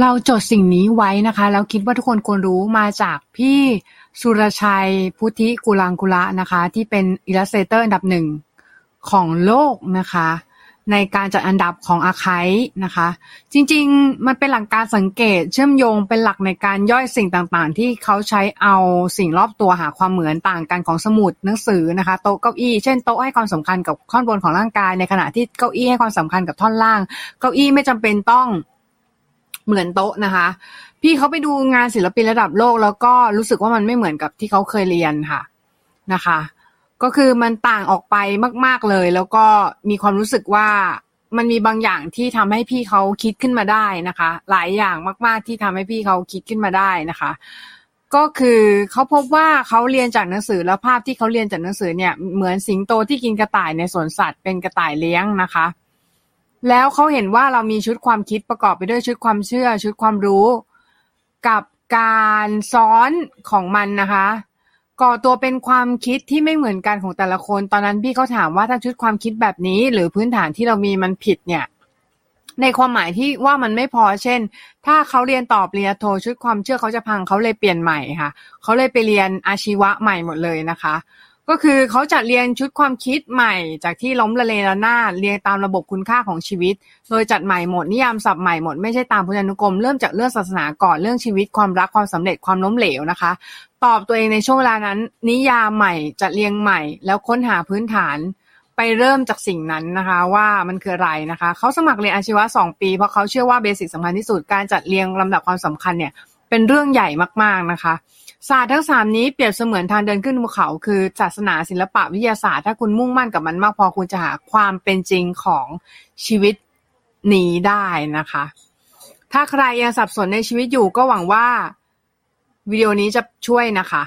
เราจดสิ่งนี้ไว้นะคะ แล้วคิดว่าทุกคนควรรู้มาจากพี่สุรชัย พุทธิกุลังกุละนะคะ ที่เป็นอิลลัสเตอร์อันดับหนึ่งของโลกนะคะ ในการจัดอันดับของอาคายนะคะ จริงๆ มันเป็นหลักการสังเกตเชื่อมโยงเป็นหลักในการย่อยสิ่งต่างๆ ที่เขาใช้เอาสิ่งรอบตัวหาความเหมือนต่างกันของสมุดหนังสือนะคะโต๊ะเก้าอี้เช่นโต๊ะให้ความสำคัญกับท่อนบนของร่างกายในขณะที่เก้าอี้ให้ความสำคัญกับท่อนล่าง เก้าอี้ไม่จำเป็นต้อง เหมือนโต๊ะนะคะ พี่เขาไปดูงานศิลปินระดับโลก แล้วก็รู้สึกว่ามันไม่เหมือนกับที่เขาเคยเรียนค่ะนะคะ ก็คือมันต่างออกไปมาก ๆเลย แล้วก็มีความรู้สึกว่ามันมีบางอย่างที่ทำให้พี่เขาคิดขึ้นมาได้นะคะ หลายอย่างมากๆที่ทำให้พี่เขาคิดขึ้นมาได้นะคะ ก็คือเขาพบว่าเขาเรียนจากหนังสือแล้วภาพที่เขาเรียนจากหนังสือเนี่ยเหมือนสิงโตที่กินกระต่ายในสวนสัตว์เป็นกระต่ายเลี้ยงนะคะ แล้วเขาเห็นว่าเรามีชุดความคิดประกอบไปด้วยชุดความเชื่อ ชุดความรู้ กับการซ้อนของมันนะคะ ก่อตัวเป็นความคิดที่ไม่เหมือนกันของแต่ละคน ตอนนั้นพี่เขาถามว่าถ้าชุดความคิดแบบนี้ หรือพื้นฐานที่เรามีมันผิดเนี่ย ในความหมายที่ว่ามันไม่พอ เช่น ถ้าเขาเรียนต่อปริญญาโทชุดความเชื่อเขาจะพังเขาเลยเปลี่ยนใหม่ค่ะเขาเลยไปเรียนอาชีวะใหม่หมดเลยนะคะ ก็คือเขาจะเรียนชุดความคิดใหม่จากที่ล้มละเลระนาดเรียงตามระบบคุณค่าของชีวิต โดยจัดใหม่หมดนิยามศัพท์ใหม่หมดไม่ใช่ตามพุทธานุกรมเริ่มจากเรื่องศาสนาก่อนเรื่องชีวิตความรักความสำเร็จความล้มเหลวนะคะ ตอบตัวเองในช่วงเวลานั้น นิยามใหม่จัดเรียงใหม่ แล้วค้นหาพื้นฐานไปเริ่มจากสิ่งนั้นนะคะว่ามันคืออะไรนะคะเขาสมัครเรียนอาชีวะสองปี เพราะเขาเชื่อว่าเบสิกสำคัญที่สุดการจัดเรียงลำดับความสำคัญเนี่ย เป็นเรื่องใหญ่มาก ๆ นะคะ ศาสตร์ทั้งสามนี้เปรียบเสมือนทางเดินขึ้นภูเขา คือศาสนาศิลปะวิทยาศาสตร์ ถ้าคุณมุ่งมั่นกับมันมากพอคุณจะหาความเป็นจริงของชีวิตนี้ได้นะคะ ถ้าใครยังสับสนในชีวิตอยู่ก็หวังว่าวิดีโอนี้จะช่วยนะคะ